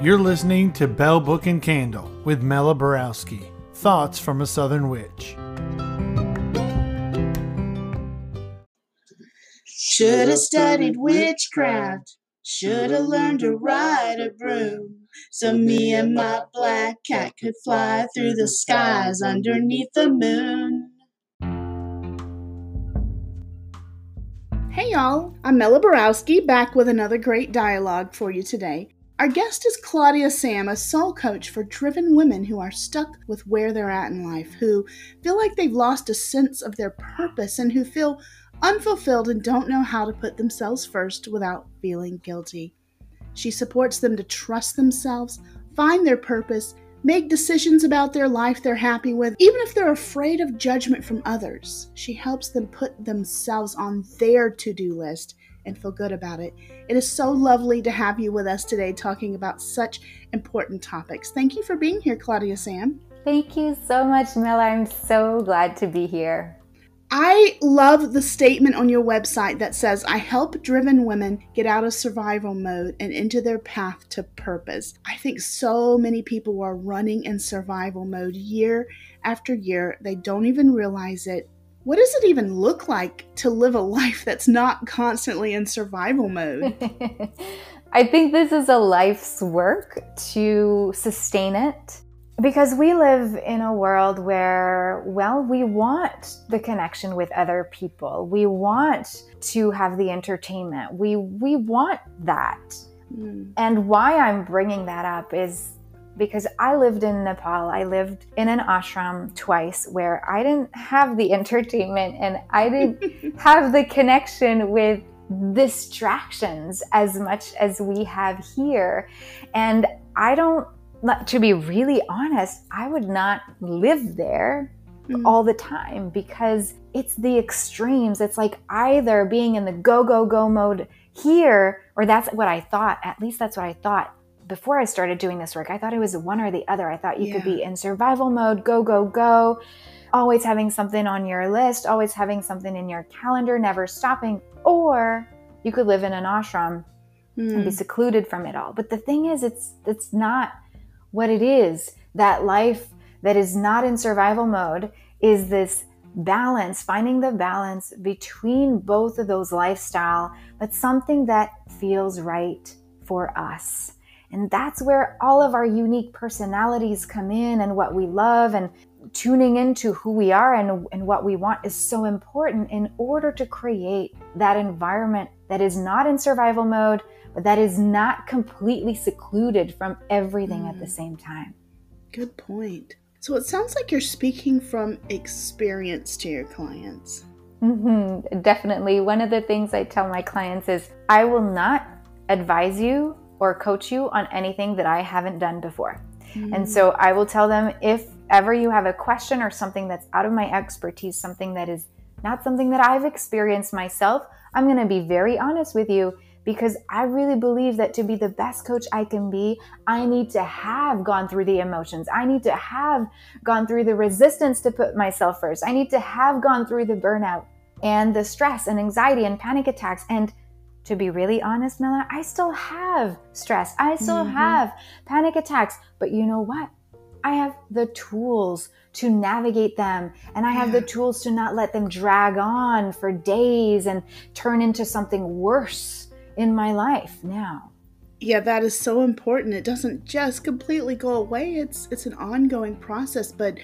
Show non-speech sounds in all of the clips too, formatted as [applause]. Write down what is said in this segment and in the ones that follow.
You're listening to Bell Book and Candle with Mela Borowski. Thoughts from a Southern Witch. Should have studied witchcraft. Should have learned to ride a broom. So me and my black cat could fly through the skies underneath the moon. Hey y'all, I'm Mela Borowski back with another great dialogue for you today. Our guest is Claudia Sam, a soul coach for driven women who are stuck with where they're at in life, who feel like they've lost a sense of their purpose, and who feel unfulfilled and don't know how to put themselves first without feeling guilty. She supports them to trust themselves, find their purpose, make decisions about their life they're happy with, even if they're afraid of judgment from others. She helps them put themselves on their to do list and feel good about it. It is so lovely to have you with us today talking about such important topics. Thank you for being here, Claudia Sam. Thank you so much, Mela. I'm so glad to be here. I love the statement on your website that says, I help driven women get out of survival mode and into their path to purpose. I think so many people are running in survival mode year after year. They don't even realize it. What does it even look like to live a [laughs] life that's not constantly in survival mode? [laughs] I think this is a life's work to sustain it because we live in a world where, well, we want the connection with other people. We want to have the entertainment. We we want that. Mm. And why I'm bringing that up is because I lived in Nepal. I lived in an ashram twice where I didn't have the [laughs] entertainment and I didn't [laughs] have the connection with distractions as much as we have here. And I don't to be really honest, I would not live there mm. all the time because it's the extremes. It's like either being in the go, go, go mode here, or that's what I thought. At least that's what I thought before I started doing this work. I thought it was one or the other. I thought you yeah. could be in survival mode, go, go, go, always having something on your list, always having something in your calendar, never stopping, or you could live in an ashram mm. and be hmm. secluded from it all. But the thing is, it's it's not what it is. That life that is not in survival mode is this balance, finding the balance between both of those lifestyle, but something that feels right for us. And that's where all of our unique personalities come in and what we love and tuning into who we are and, and what we want is so important in order to create that environment that is not in survival mode, but that is not completely secluded from everything mm. at the mm. same time. Good point. So it sounds like you're speaking from experience to your clients. Mm-hmm, definitely. One of the things I tell my clients is I will not advise you or coach you on anything that I haven't done before. Mm. And so I will tell them if ever you have a question or something that's out of my expertise, something that is not something that I've experienced myself, I'm going to be very honest with you because I really believe that to be the best coach I can be, I need to have gone through the emotions. I need to have gone through the resistance to put myself first. I need to have gone through the burnout and the stress and anxiety and panic attacks. And to be really honest, Mela, I still have stress. I still mm-hmm. have panic attacks. But you know what? I have the tools to navigate them and I have yeah. the tools to not let them drag on for days and turn into something worse in my life now. Yeah, that is so important. It doesn't just completely go away. It's it's an ongoing process, but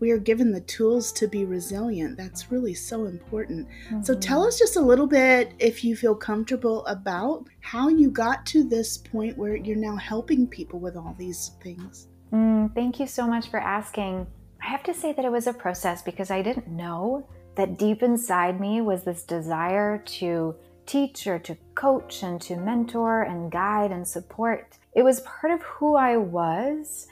we are given the tools to be resilient. That's really so important. Mm-hmm. So tell us just a little bit if you feel comfortable about how you got to this point where you're now helping people with all these things. Mm, thank you so much for asking. I have to say that it was a process because I didn't know that deep inside me was this desire to teach or to coach and to mentor and guide and support. It was part of who I was,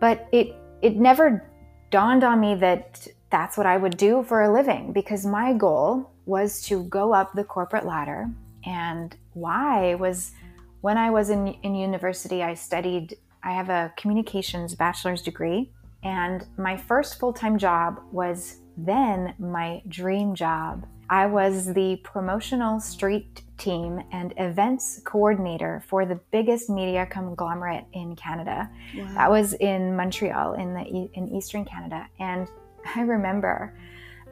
but it it never dawned on me that that's what I would do for a living because my goal was to go up the corporate ladder and why was when I was in, in university I studied I have a communications bachelor's degree, and my first full time job was then my dream job. I was the promotional street team and events coordinator for the biggest media conglomerate in Canada. Wow. That was in Montreal in the in eastern Canada and [laughs] I remember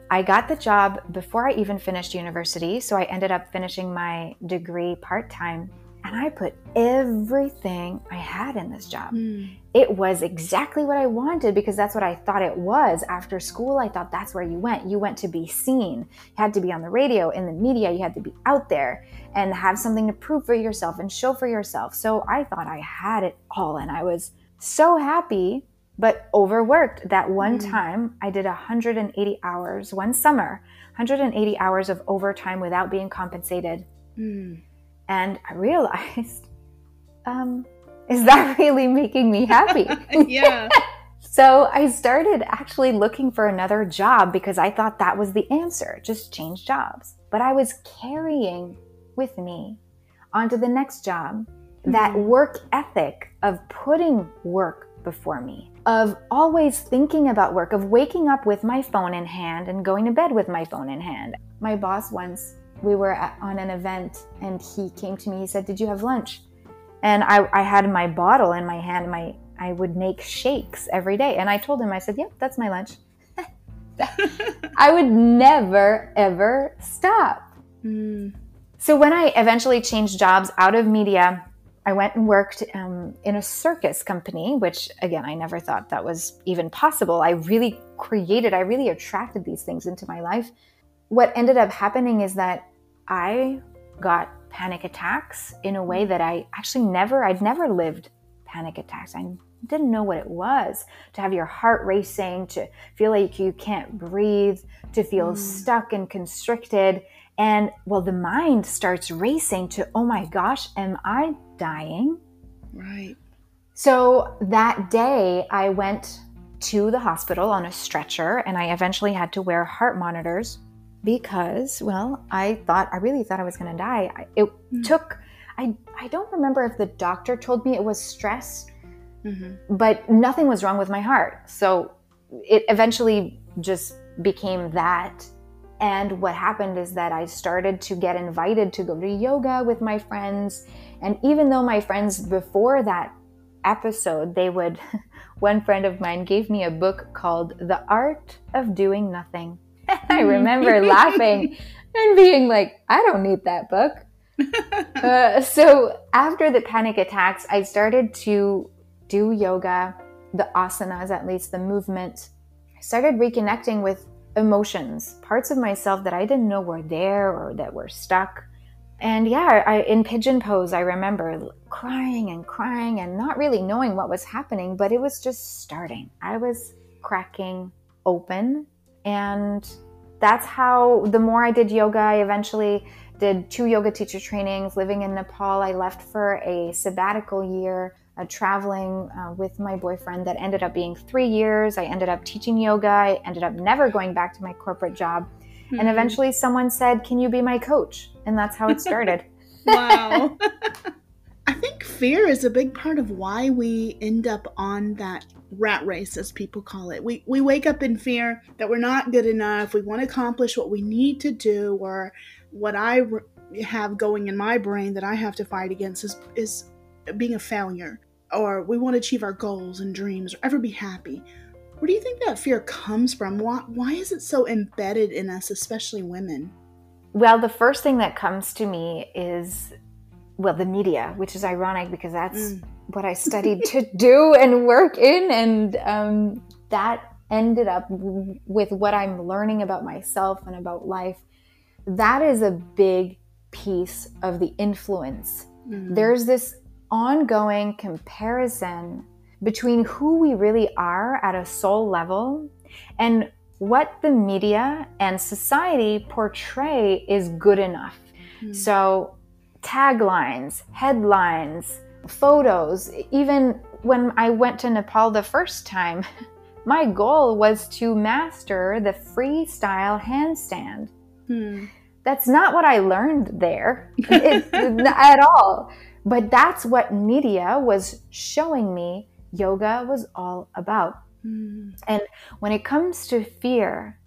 I got the job before I even finished university, so I ended up finishing my degree part-time and I put everything I had in this job. Mm. It was exactly what I wanted because that's what I thought it was. After school, I thought that's where you went. You went to be seen. You had to be on the radio, in the media. You had to be out there and have something to prove for yourself and show for yourself. So I thought I had it all. And I was so happy, but overworked. That one mm. time, I did 180 hours, one summer, 180 hours of overtime without being compensated. Mm and I realized, [laughs] um, [laughs] is that really making me happy? [laughs] yeah. [laughs] so I started actually looking for another job because I thought that was the answer just change jobs. But I was carrying with me onto the next job that mm-hmm. work ethic of putting work before me, of always thinking about work, of waking up with my phone in hand and going to bed with my phone in hand. My boss once we were at, on an event and he came to me he said did you have lunch and I, I had my bottle in my hand my i would make shakes every day. And i told him i said yep yeah, that's my lunch. [laughs] I would never ever stop. Mm. so when i eventually changed jobs out of media i went and worked um, in a circus company which again i never thought that was even possible. I really created i really attracted these things into my life. What ended up happening is that I got panic attacks in a way that I actually never, I'd never lived panic attacks. I didn't know what it was to have your heart racing, to feel like you can't breathe, to feel mm. stuck and constricted. And well, the mind starts racing to, oh my gosh, am I dying? Right. So that day, I went to the hospital on a stretcher and I eventually had to wear heart monitors because, well, I thought, I really thought I was going to die. It mm-hmm. took, I, I don't remember if the doctor told me it was stress, mm-hmm. but nothing was wrong with my heart. So it eventually just became that. And what happened is that I started to get invited to go to yoga with my friends. And even though my friends before that episode, they would, [laughs] one friend of mine gave me a book called The Art of Doing Nothing. [laughs] I remember laughing and being like, I don't need that book. [laughs] uh, so after the panic attacks, I started to do yoga, the asanas, at least the movement. I started reconnecting with emotions, parts of myself that I didn't know were there or that were stuck. And yeah, I, in pigeon pose, I remember crying and crying and not really knowing what was happening, but it was just starting. I was cracking open and that's how the more I did yoga, I eventually did two yoga teacher trainings. Living in Nepal, I left for a sabbatical year, uh, traveling uh, with my boyfriend that ended up being three years. I ended up teaching yoga. I ended up never going back to my corporate job. Mm-hmm. And eventually, someone said, Can you be my coach? And that's how it started. [laughs] [laughs] wow. [laughs] I think fear is a big part of why we end up on that rat race, as people call it. We, we wake up in fear that we're not good enough. We want to accomplish what we need to do, or what I have going in my brain that I have to fight against is, is being a failure. Or we want to achieve our goals and dreams or ever be happy. Where do you think that fear comes from? Why, why is it so embedded in us, especially women? Well, the first thing that comes to me is well, the media, which is ironic because that's mm. What I studied to do and work in. And um, that ended up w- with what I'm learning about myself and about life. That is a big piece of the influence. Mm. There's this ongoing comparison between who we really are at a soul level and what the media and society portray is good enough. Mm. So taglines, headlines, photos. Even when I went to Nepal the first time, [laughs] my goal was to master the freestyle handstand. Hmm. That's not what I learned there it, [laughs] [laughs] at all. But that's what media was showing me yoga was all about. Hmm. And when it comes to fear,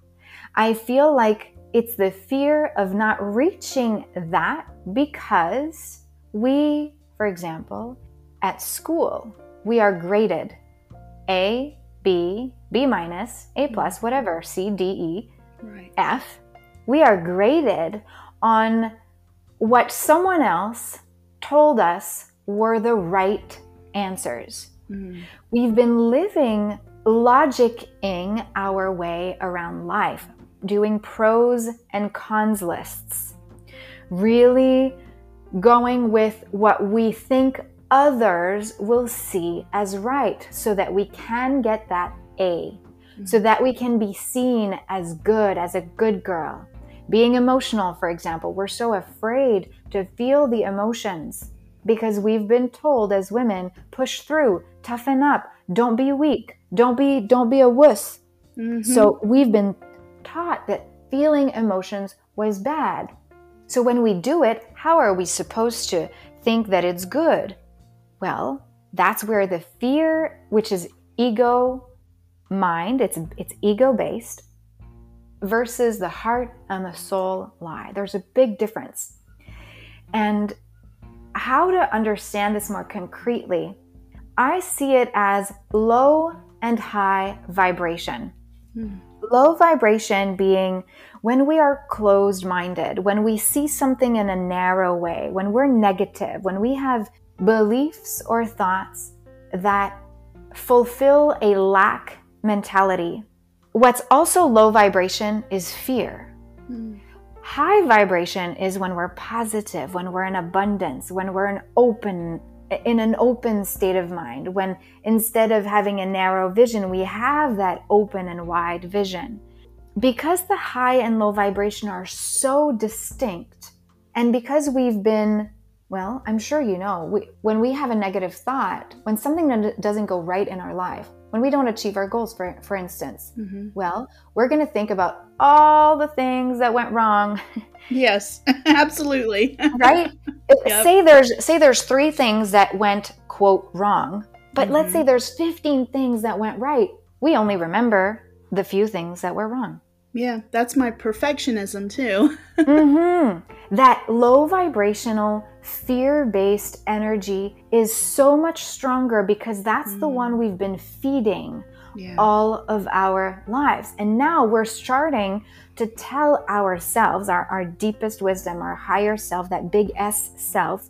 I feel like it's the fear of not reaching that because we, for example, at school, we are graded A, B, B minus, A plus, whatever, C, D, E, Right. F. We are graded on what someone else told us were the right answers. Mm. We've been living logicking our way around life, doing pros and cons lists, really going with what we think others will see as right so that we can get that A, so that we can be seen as good, as a good girl. Being emotional, for example, we're so afraid to feel the emotions because we've been told as women push through, toughen up, don't be weak, don't be don't be a wuss. Mhm. So we've been taught that feeling emotions was bad. So when we do it, how are we supposed to think that it's good? Well, that's where the fear, which is ego mind, it's it's ego based versus the heart and the soul lie. There's a big difference. And how to understand this more concretely, I see it as low and high vibration. Hmm. Low vibration being when we are closed minded, when we see something in a narrow way, when we're negative, when we have beliefs or thoughts that fulfill a lack mentality. What's also low vibration is fear. Mm. High vibration is when we're positive, when we're in abundance, when we're in open in an open state of mind, when instead of having a narrow vision, we have that open and wide vision. Because the high and low vibration are so distinct, and because we've been, well, I'm sure you know, we, when we have a negative thought, when something doesn't go right in our life, when we don't achieve our goals, for, for instance, Mhm. well, we're going to think about all the things that went wrong [laughs] Yes, [laughs] absolutely. right [laughs] Yep. say there's say there's three things that went quote wrong but let's Mhm. say there's 15 things that went right we only remember the few things that were wrong Yeah, that's my perfectionism too. [laughs] hmm that low vibrational fear-based energy is so much stronger because that's the Mm. one we've been feeding Yeah. all of our lives. And now we're starting to tell ourselves, our, our deepest wisdom, our higher self, that big S self,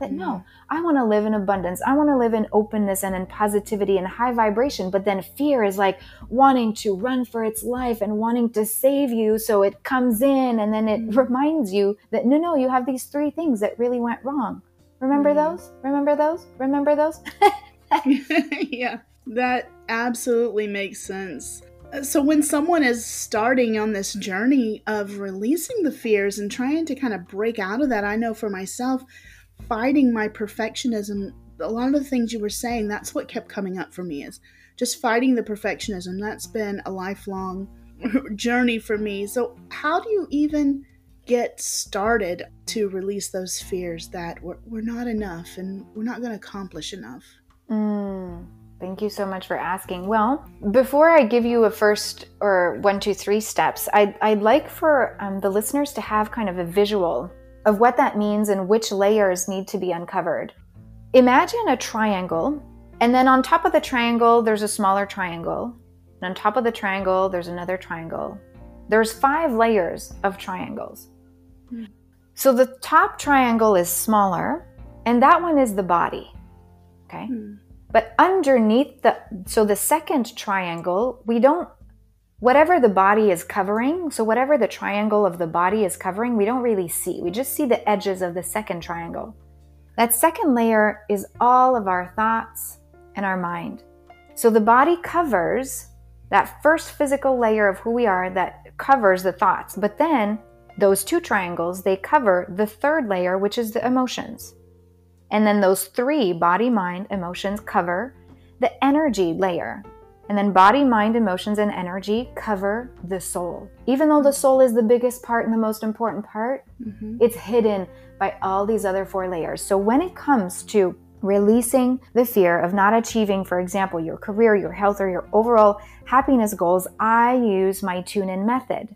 that no, I want to live in abundance. I want to live in openness and in positivity and high vibration. But then fear is like wanting to run for its life and wanting to save you. So it comes in and then it Mhm. reminds you that no, no, you have these three things that really went wrong. Remember Mhm. those? Remember those? Remember those? [laughs] [laughs] yeah, that absolutely makes sense. Uh, So, when someone is starting on this journey of releasing the fears and trying to kind of break out of that, I know for myself, fighting my perfectionism, a lot of the things you were saying, that's what kept coming up for me is just fighting the perfectionism. That's been a lifelong [laughs] journey for me. So, how do you even get started to release those fears that we're, we're not enough and we're not going to accomplish enough? Mm, thank you so much for asking. Well, before I give you a first or one, two, three steps, I'd, I'd like for um, the listeners to have kind of a visual of what that means and which layers need to be uncovered. Imagine a triangle, and then on top of the triangle, there's a smaller triangle. And on top of the triangle, there's another triangle. There's five layers of triangles. Hmm. So the top triangle is smaller, and that one is the body. Okay. Hmm. But underneath the so the second triangle, we don't whatever the body is covering, so whatever the triangle of the body is covering, we don't really see. We just see the edges of the second triangle. That second layer is all of our thoughts and our mind. So the body covers that first physical layer of who we are that covers the thoughts. But then those two triangles, they cover the third layer, which is the emotions. And then those three body, mind, emotions cover the energy layer. And then body, mind, emotions, and energy cover the soul. Even though the soul is the biggest part and the most important part, Mhm. it's hidden by all these other four layers. So when it comes to releasing the fear of not achieving, for example, your career, your health, or your overall happiness goals, I use my tune in method.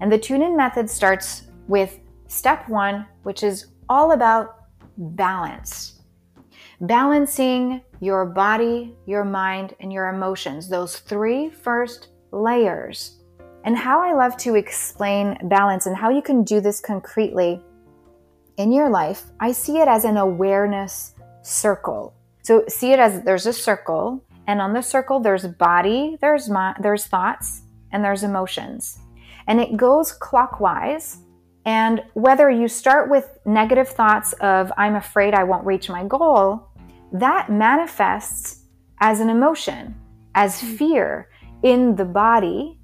And the tune in method starts with step one, which is all about balance. Balancing your body, your mind, and your emotions, those three first layers. And how I love to explain balance and how you can do this concretely in your life, I see it as an awareness circle. So see it as there's a circle, and on the circle there's body, there's my, there's thoughts, and there's emotions. And it goes clockwise. And whether you start with negative thoughts of I'm afraid I won't reach my goal, that manifests as an emotion, as hmm. fear in the body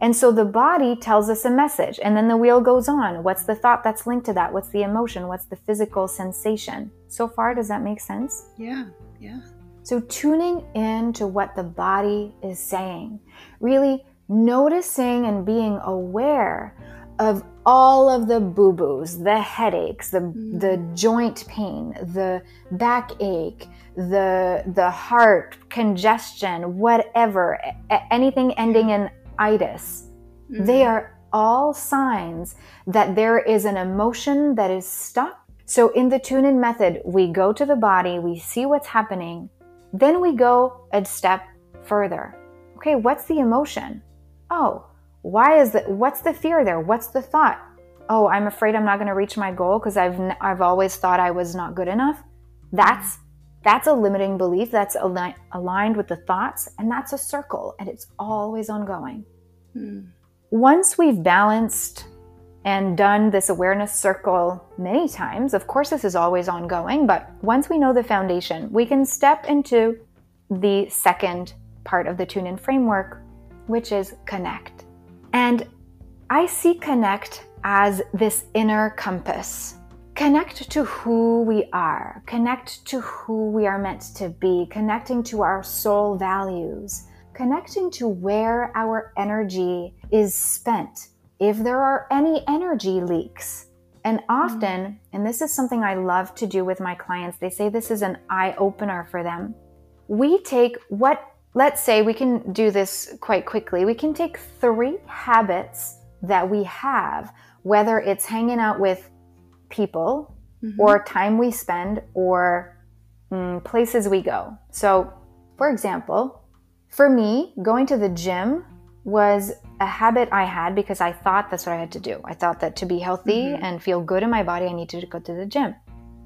and so the body tells us a message, and then the wheel goes on. What's the thought that's linked to that? What's the emotion? What's the physical sensation? So far, does that make sense? Yeah, yeah. So tuning in to what the body is saying, really noticing and being aware of all of the boo boos, the headaches, the, mm. the joint pain, the backache, the, the heart congestion, whatever, anything ending in itis. Mm-hmm. They are all signs that there is an emotion that is stuck. So, in the tune in method, we go to the body, we see what's happening, then we go a step further. Okay, what's the emotion? Oh, why is it? What's the fear there? What's the thought? Oh, I'm afraid I'm not going to reach my goal because I've I've always thought I was not good enough. That's that's a limiting belief that's al- aligned with the thoughts, and that's a circle, and it's always ongoing. Hmm. Once we've balanced and done this awareness circle many times, of course, this is always ongoing, but once we know the foundation, we can step into the second part of the tune in framework, which is connect. And I see connect as this inner compass. Connect to who we are, connect to who we are meant to be, connecting to our soul values, connecting to where our energy is spent, if there are any energy leaks. And hmm. often, and this is something I love to do with my clients, they say this is an eye opener for them. We take what, let's say we can do this quite quickly. We can take three habits that we have, whether it's hanging out with people mm-hmm. or time we spend or mm, places we go. So, for example, for me, going to the gym was a habit I had because I thought that's what I had to do. I thought that to be healthy mm-hmm. and feel good in my body, I needed to go to the gym.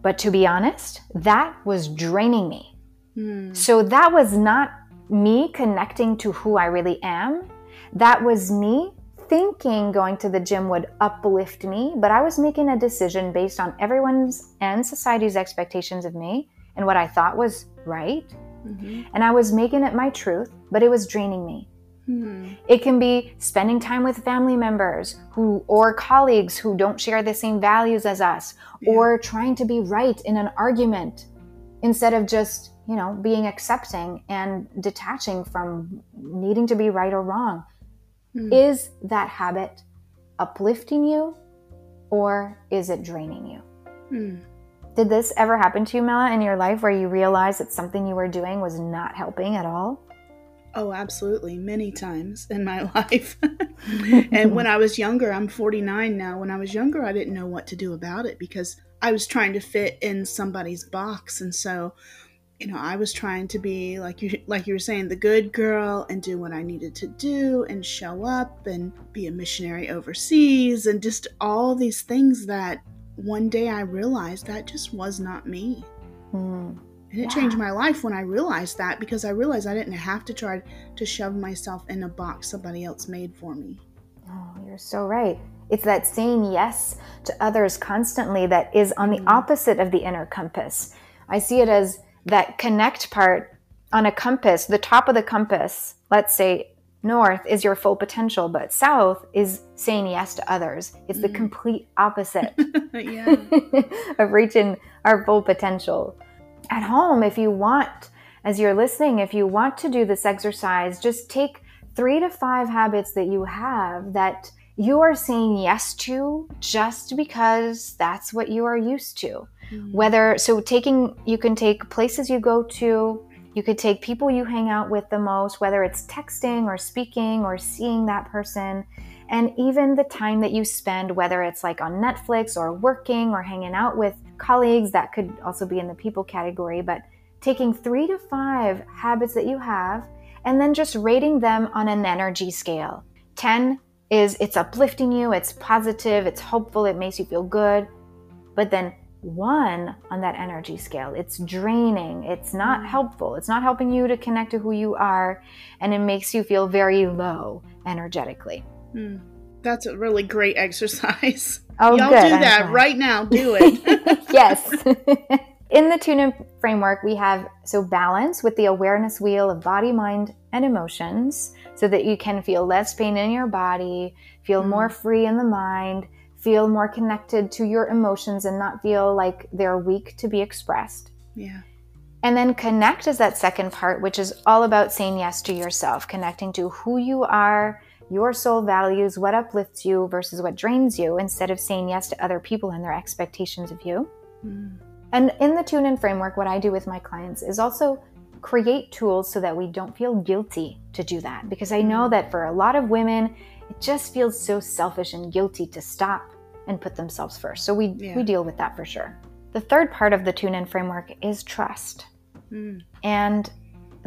But to be honest, that was draining me. Mm. So that was not me connecting to who I really am. That was me thinking going to the gym would uplift me, but I was making a decision based on everyone's and society's expectations of me and what I thought was right. Mm-hmm. And I was making it my truth, but it was draining me. Mm-hmm. It can be spending time with family members who or colleagues who don't share the same values as us yeah. or trying to be right in an argument instead of just, you know, being accepting and detaching from needing to be right or wrong. Mm. Is that habit uplifting you or is it draining you? Mm. Did this ever happen to you, Mela, in your life where you realized that something you were doing was not helping at all? Oh, absolutely. Many times in my [laughs] life. and when I was younger, I'm 49 now. When I was younger, I didn't know what to do about it because I was trying to fit in somebody's box. And so you know, I was trying to be like you like you were saying the good girl and do what I needed to do and show up and be a missionary overseas and just all these things that one day I realized that just was not me. Mm. And it yeah. changed my life when I realized that because I realized I didn't have to try to shove myself in a box somebody else made for me. Oh, you're so right. It's that saying yes to others constantly that is on the mm. opposite of the inner compass. I see it as that connect part on a compass, the top of the compass, let's say north is your full potential, but south is saying yes to others. It's mm. the complete opposite [laughs] [laughs] of reaching our full potential. At home, if you want, as you're listening, if you want to do this exercise, just take three to five habits that you have that you are saying yes to just because that's what you are used to. Mm-hmm. Whether, so taking, you can take places you go to, you could take people you hang out with the most, whether it's texting or speaking or seeing that person, And even the time that you spend, whether it's like on Netflix or working or hanging out with colleagues, that could also be in the people category, but taking three to five habits that you have and then just rating them on an energy scale. 10 is it's uplifting you, it's positive, it's hopeful, it makes you feel good. But then one on that energy scale, it's draining, it's not mm. helpful, it's not helping you to connect to who you are, and it makes you feel very low energetically. Mm. That's a really great [laughs] exercise. Oh, Y'all good. do that right now. Do it. [laughs] [laughs] yes. In the tune in framework, we have so balance with the awareness wheel of body, mind, and emotions so that you can feel less pain in your body, feel mm. more free in the mind, feel more connected to your emotions and not feel like they're weak to be expressed. Yeah. And then connect is that second part, which is all about saying yes to yourself, connecting to who you are, your soul values, what uplifts you versus what drains you, instead of saying yes to other people and their expectations of you. Mm. And in the tune in framework, what I do with my clients is also create tools so that we don't feel guilty to do that. Because I know mm. that for a lot of women, it just feels so selfish and guilty to stop and put themselves first. So we, yeah. we deal with that for sure. The third part of the tune in framework is trust. Mm. And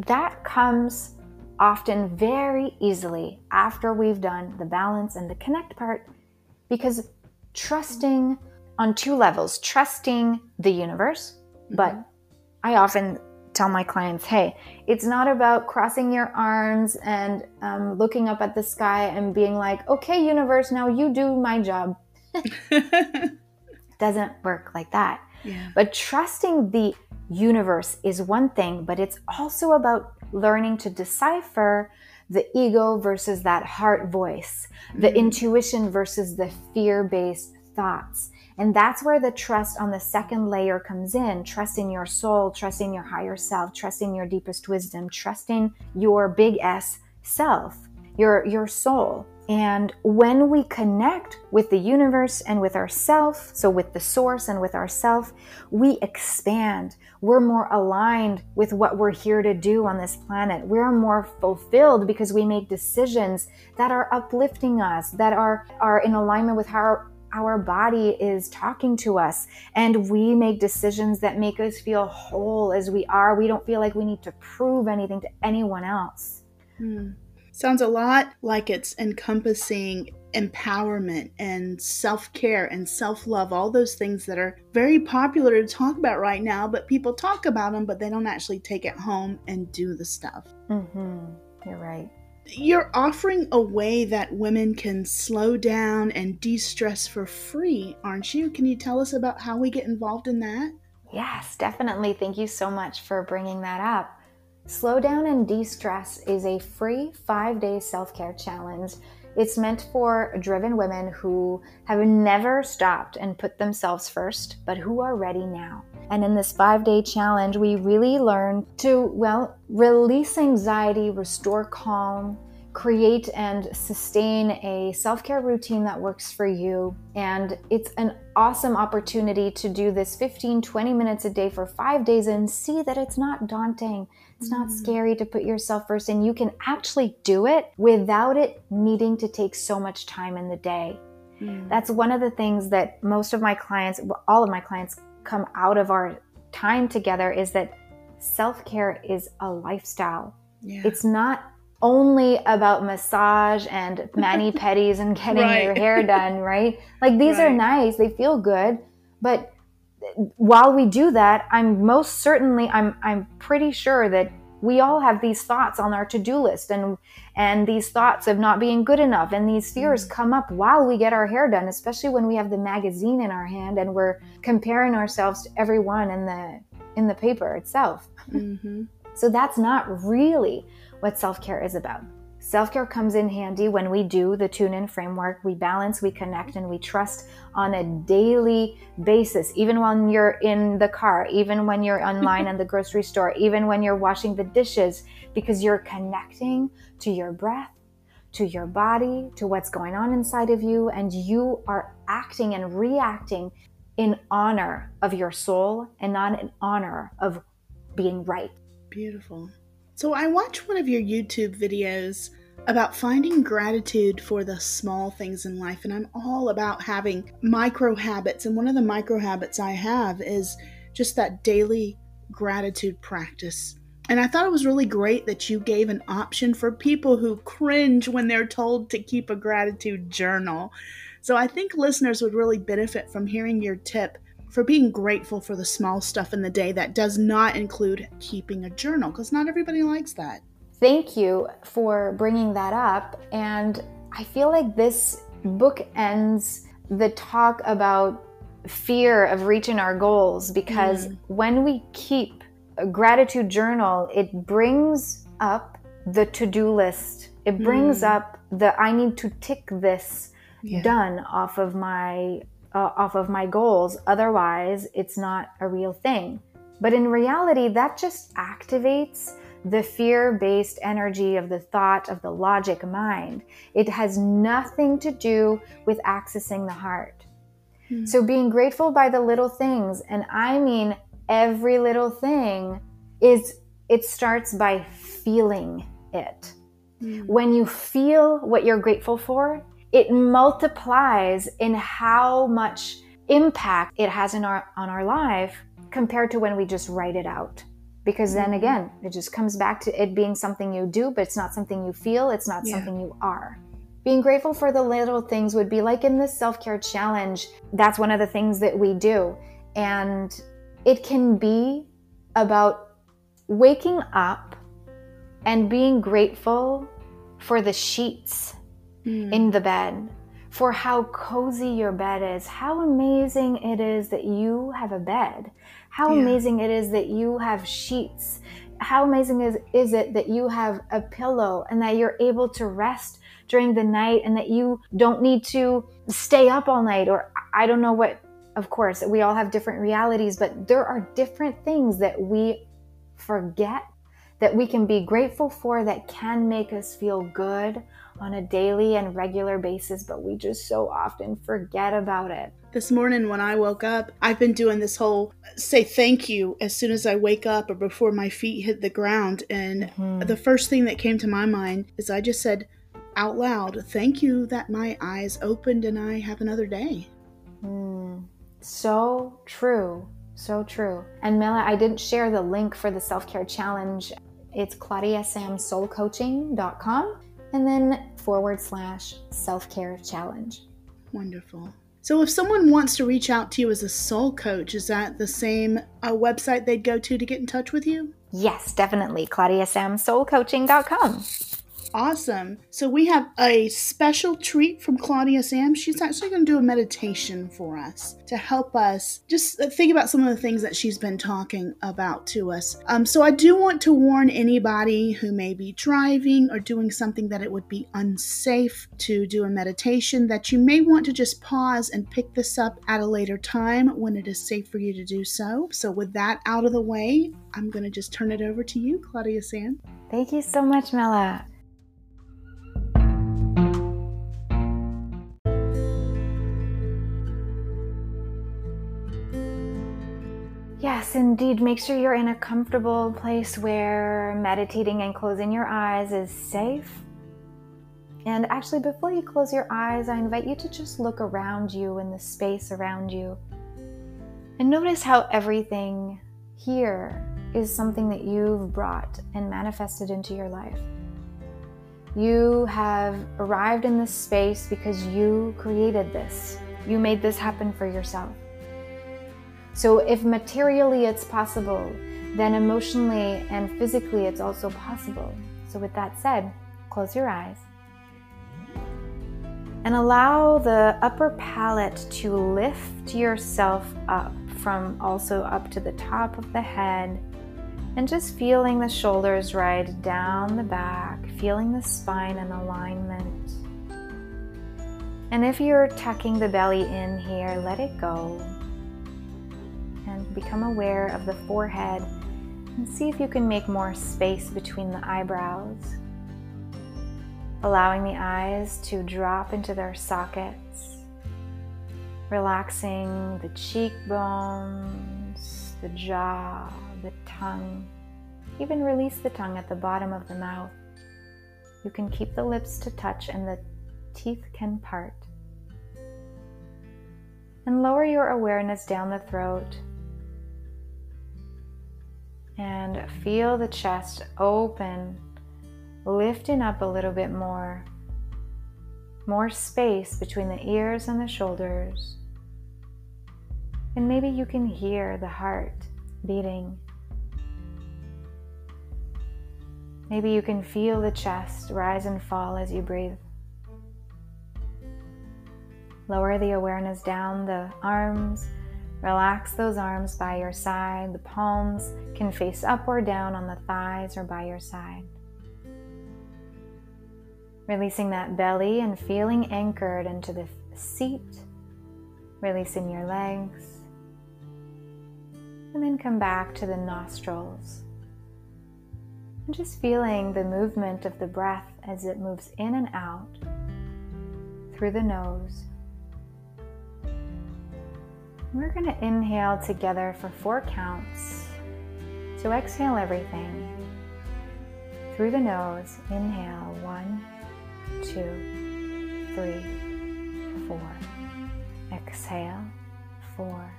that comes often very easily after we've done the balance and the connect part because trusting on two levels trusting the universe, mm-hmm. but I often tell my clients, hey, it's not about crossing your arms and um, looking up at the sky and being like, okay, universe, now you do my job. [laughs] Doesn't work like that. Yeah. But trusting the universe is one thing, but it's also about learning to decipher the ego versus that heart voice, the mm-hmm. intuition versus the fear based thoughts. And that's where the trust on the second layer comes in trusting your soul, trusting your higher self, trusting your deepest wisdom, trusting your big S self, your, your soul. And when we connect with the universe and with ourself, so with the source and with ourself, we expand. We're more aligned with what we're here to do on this planet. We're more fulfilled because we make decisions that are uplifting us, that are, are in alignment with how our body is talking to us and we make decisions that make us feel whole as we are. We don't feel like we need to prove anything to anyone else. Hmm. Sounds a lot like it's encompassing empowerment and self care and self love, all those things that are very popular to talk about right now, but people talk about them, but they don't actually take it home and do the stuff. Mm-hmm. You're right. You're offering a way that women can slow down and de stress for free, aren't you? Can you tell us about how we get involved in that? Yes, definitely. Thank you so much for bringing that up. Slow Down and De Stress is a free five day self care challenge. It's meant for driven women who have never stopped and put themselves first, but who are ready now. And in this five day challenge, we really learn to, well, release anxiety, restore calm, create and sustain a self care routine that works for you. And it's an awesome opportunity to do this 15, 20 minutes a day for five days and see that it's not daunting. It's not mm. scary to put yourself first, and you can actually do it without it needing to take so much time in the day. Mm. That's one of the things that most of my clients, all of my clients, come out of our time together is that self care is a lifestyle. Yeah. It's not only about massage and [laughs] mani pedis and getting right. your hair done, right? Like these right. are nice, they feel good, but while we do that, I'm most certainly I'm I'm pretty sure that we all have these thoughts on our to-do list and and these thoughts of not being good enough and these fears mm. come up while we get our hair done especially when we have the magazine in our hand and we're comparing ourselves to everyone in the in the paper itself mm-hmm. so that's not really what self-care is about Self care comes in handy when we do the tune in framework. We balance, we connect, and we trust on a daily basis, even when you're in the car, even when you're online [laughs] in the grocery store, even when you're washing the dishes, because you're connecting to your breath, to your body, to what's going on inside of you, and you are acting and reacting in honor of your soul and not in honor of being right. Beautiful. So I watched one of your YouTube videos about finding gratitude for the small things in life. And I'm all about having micro habits. And one of the micro habits I have is just that daily gratitude practice. And I thought it was really great that you gave an option for people who cringe when they're told to keep a gratitude journal. So I think listeners would really benefit from hearing your tip for being grateful for the small stuff in the day that does not include keeping a journal, because not everybody likes that. Thank you for bringing that up. And I feel like this book ends the talk about fear of reaching our goals because mm. when we keep a gratitude journal, it brings up the to do list. It brings mm. up the I need to tick this yeah. done off of my uh, off of my goals. Otherwise, it's not a real thing. But in reality, that just activates the fear based energy of the thought of the logic mind. It has nothing to do with accessing the heart. Mm. So, being grateful by the little things, and I mean every little thing, is it starts by feeling it. Mm. When you feel what you're grateful for, it multiplies in how much impact it has in our on our life compared to when we just write it out because then mm-hmm. again it just comes back to it being something you do but it's not something you feel it's not yeah. something you are being grateful for the little things would be like in this self-care challenge that's one of the things that we do and it can be about waking up and being grateful for the sheets mm. in the bed, for how cozy your bed is, how amazing it is that you have a bed, how yeah. amazing it is that you have sheets, how amazing is, is it that you have a pillow and that you're able to rest during the night and that you don't need to stay up all night or I don't know what of course we all have different realities but there are different things that we forget that we can be grateful for that can make us feel good on a daily and regular basis, but we just so often forget about it. This morning when I woke up, I've been doing this whole say thank you as soon as I wake up or before my feet hit the ground. And mm-hmm. the first thing that came to my mind is I just said out loud, Thank you that my eyes opened and I have another day. Mm, so true. So true. And Mela, I didn't share the link for the self care challenge. It's claudiasamsoulcoaching.com and then forward slash self care challenge. Wonderful. So, if someone wants to reach out to you as a soul coach, is that the same uh, website they'd go to to get in touch with you? Yes, definitely. ClaudiaSamSoulCoaching.com. Awesome. So we have a special treat from Claudia Sam. She's actually going to do a meditation for us to help us just think about some of the things that she's been talking about to us. Um, so I do want to warn anybody who may be driving or doing something that it would be unsafe to do a meditation that you may want to just pause and pick this up at a later time when it is safe for you to do so. So with that out of the way, I'm going to just turn it over to you, Claudia Sam. Thank you so much, Mela. Yes, indeed. Make sure you're in a comfortable place where meditating and closing your eyes is safe. And actually, before you close your eyes, I invite you to just look around you in the space around you and notice how everything here is something that you've brought and manifested into your life. You have arrived in this space because you created this. You made this happen for yourself. So, if materially it's possible, then emotionally and physically it's also possible. So, with that said, close your eyes and allow the upper palate to lift yourself up from also up to the top of the head and just feeling the shoulders ride down the back, feeling the spine in alignment. And if you're tucking the belly in here, let it go become aware of the forehead and see if you can make more space between the eyebrows. Allowing the eyes to drop into their sockets, relaxing the cheekbones, the jaw, the tongue, even release the tongue at the bottom of the mouth. You can keep the lips to touch and the teeth can part. And lower your awareness down the throat. And feel the chest open, lifting up a little bit more. More space between the ears and the shoulders. And maybe you can hear the heart beating. Maybe you can feel the chest rise and fall as you breathe. Lower the awareness down the arms. Relax those arms by your side. The palms can face up or down on the thighs or by your side. Releasing that belly and feeling anchored into the seat. Releasing your legs. And then come back to the nostrils. And just feeling the movement of the breath as it moves in and out through the nose. We're going to inhale together for four counts. So exhale everything. Through the nose, inhale one, two, three, four. Exhale, four,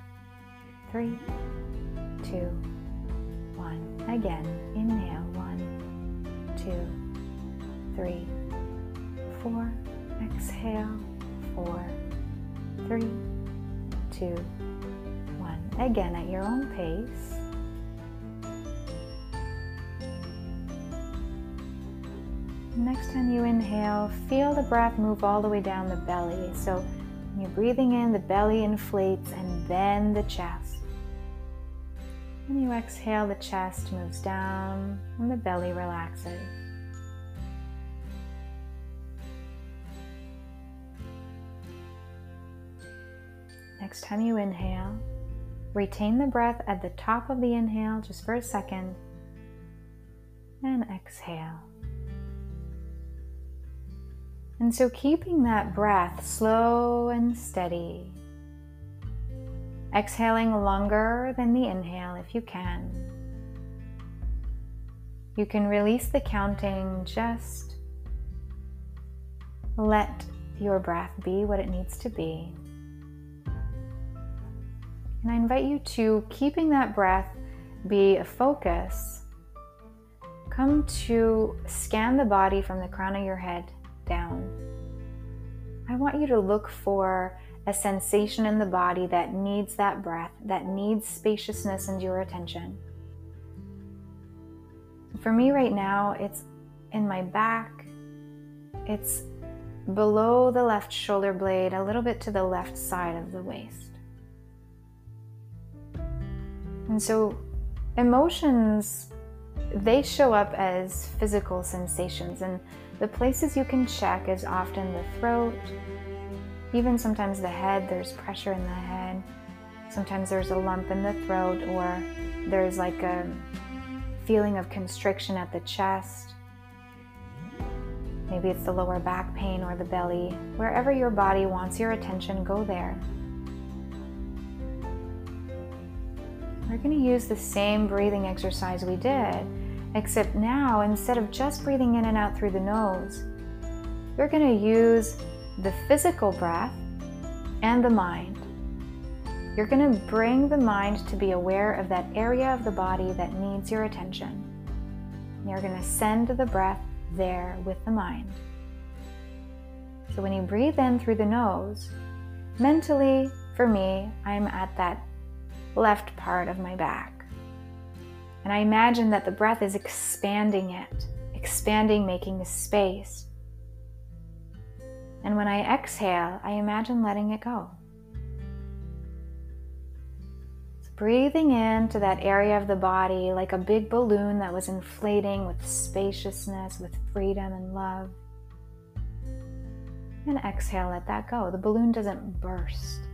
three, two, one. Again, inhale, one, two, three, four. Exhale, four, three, two, one. Again, at your own pace. Next time you inhale, feel the breath move all the way down the belly. So when you're breathing in, the belly inflates and then the chest. When you exhale, the chest moves down and the belly relaxes. Next time you inhale, retain the breath at the top of the inhale just for a second and exhale. And so, keeping that breath slow and steady, exhaling longer than the inhale if you can. You can release the counting, just let your breath be what it needs to be. And I invite you to, keeping that breath be a focus, come to scan the body from the crown of your head down. I want you to look for a sensation in the body that needs that breath, that needs spaciousness and your attention. For me right now, it's in my back, it's below the left shoulder blade, a little bit to the left side of the waist. And so emotions, they show up as physical sensations. And the places you can check is often the throat, even sometimes the head, there's pressure in the head. Sometimes there's a lump in the throat, or there's like a feeling of constriction at the chest. Maybe it's the lower back pain or the belly. Wherever your body wants your attention, go there. We're going to use the same breathing exercise we did, except now instead of just breathing in and out through the nose, we're going to use the physical breath and the mind. You're going to bring the mind to be aware of that area of the body that needs your attention. You're going to send the breath there with the mind. So when you breathe in through the nose, mentally, for me, I'm at that left part of my back. And I imagine that the breath is expanding it, expanding, making space. And when I exhale, I imagine letting it go. So breathing into that area of the body like a big balloon that was inflating with spaciousness, with freedom and love. And exhale, let that go. The balloon doesn't burst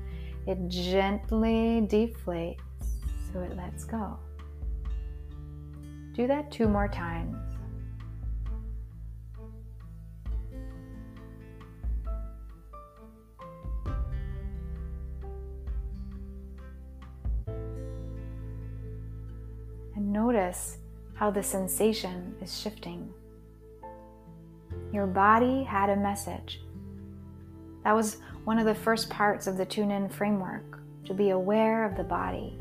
it gently deflates so it lets go. Do that two more times. And notice how the sensation is shifting. Your body had a message. That was one of the first parts of the tune in framework to be aware of the body.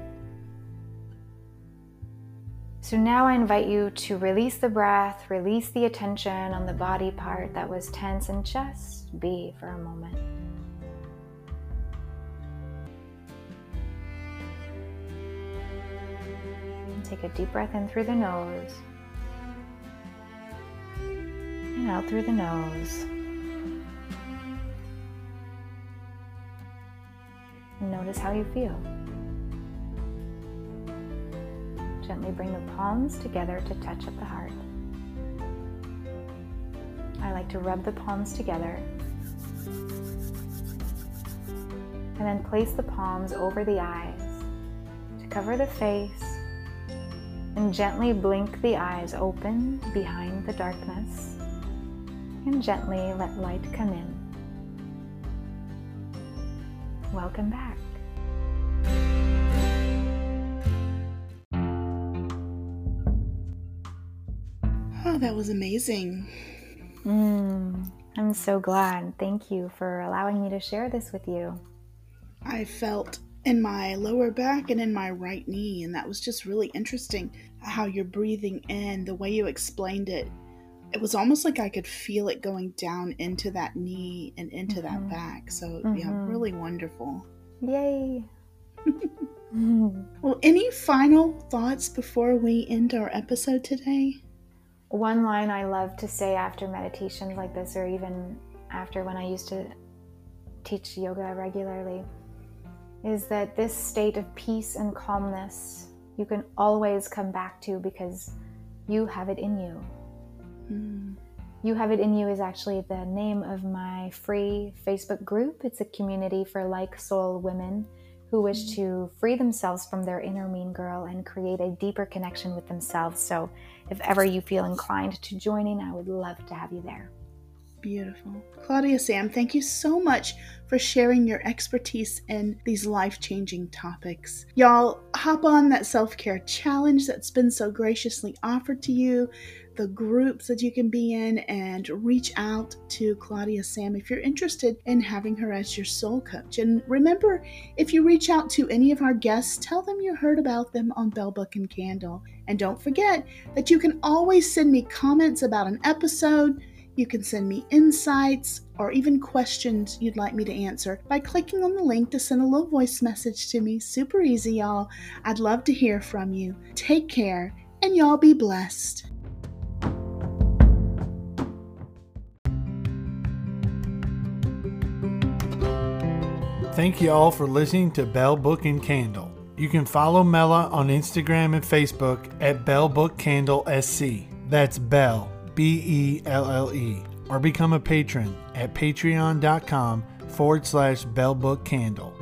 So now I invite you to release the breath, release the attention on the body part that was tense, and just be for a moment. And take a deep breath in through the nose and out through the nose. Notice how you feel. Gently bring the palms together to touch at the heart. I like to rub the palms together and then place the palms over the eyes to cover the face and gently blink the eyes open behind the darkness and gently let light come in. Welcome back. Oh, that was amazing. Mm, I'm so glad. Thank you for allowing me to share this with you. I felt in my lower back and in my right knee, and that was just really interesting how you're breathing in, the way you explained it. It was almost like I could feel it going down into that knee and into Mm-hmm. that back. So, Mhm. yeah, really wonderful. Yay! [laughs] Well, any final thoughts before we end our episode today? One line I love to say after meditations like this, or even after when I used to teach yoga regularly, is that this state of peace and calmness you can always come back to because you have it in you. Mm, You Have It In You is actually the name of my free Facebook group. It's a community for like soul women who wish to free themselves from their inner mean girl and create a deeper connection with themselves. So, if ever you feel inclined to join in, I would love to have you there. beautiful. Claudia Sam, thank you so much for sharing your expertise in these life changing topics. Y'all, hop on that self care challenge that's been so graciously offered to you, the groups that you can be in, and reach out to Claudia Sam if you're interested in having her as your soul coach. And remember, if you reach out to any of our guests, tell them you heard about them on Belle Book and Candle. And don't forget that you can always send me comments about an episode. You can send me insights or even questions you'd like me to answer by clicking on the link to send a little voice message to me. Super easy, y'all. I'd love to hear from you. Take care, and y'all be blessed. Thank you all for listening to Belle Book and Candle. You can follow Mela on Instagram and Facebook at Belle Book Candle SC. That's Belle, B E L L E. Or become a patron at patreon.com forward slash Belle Book Candle.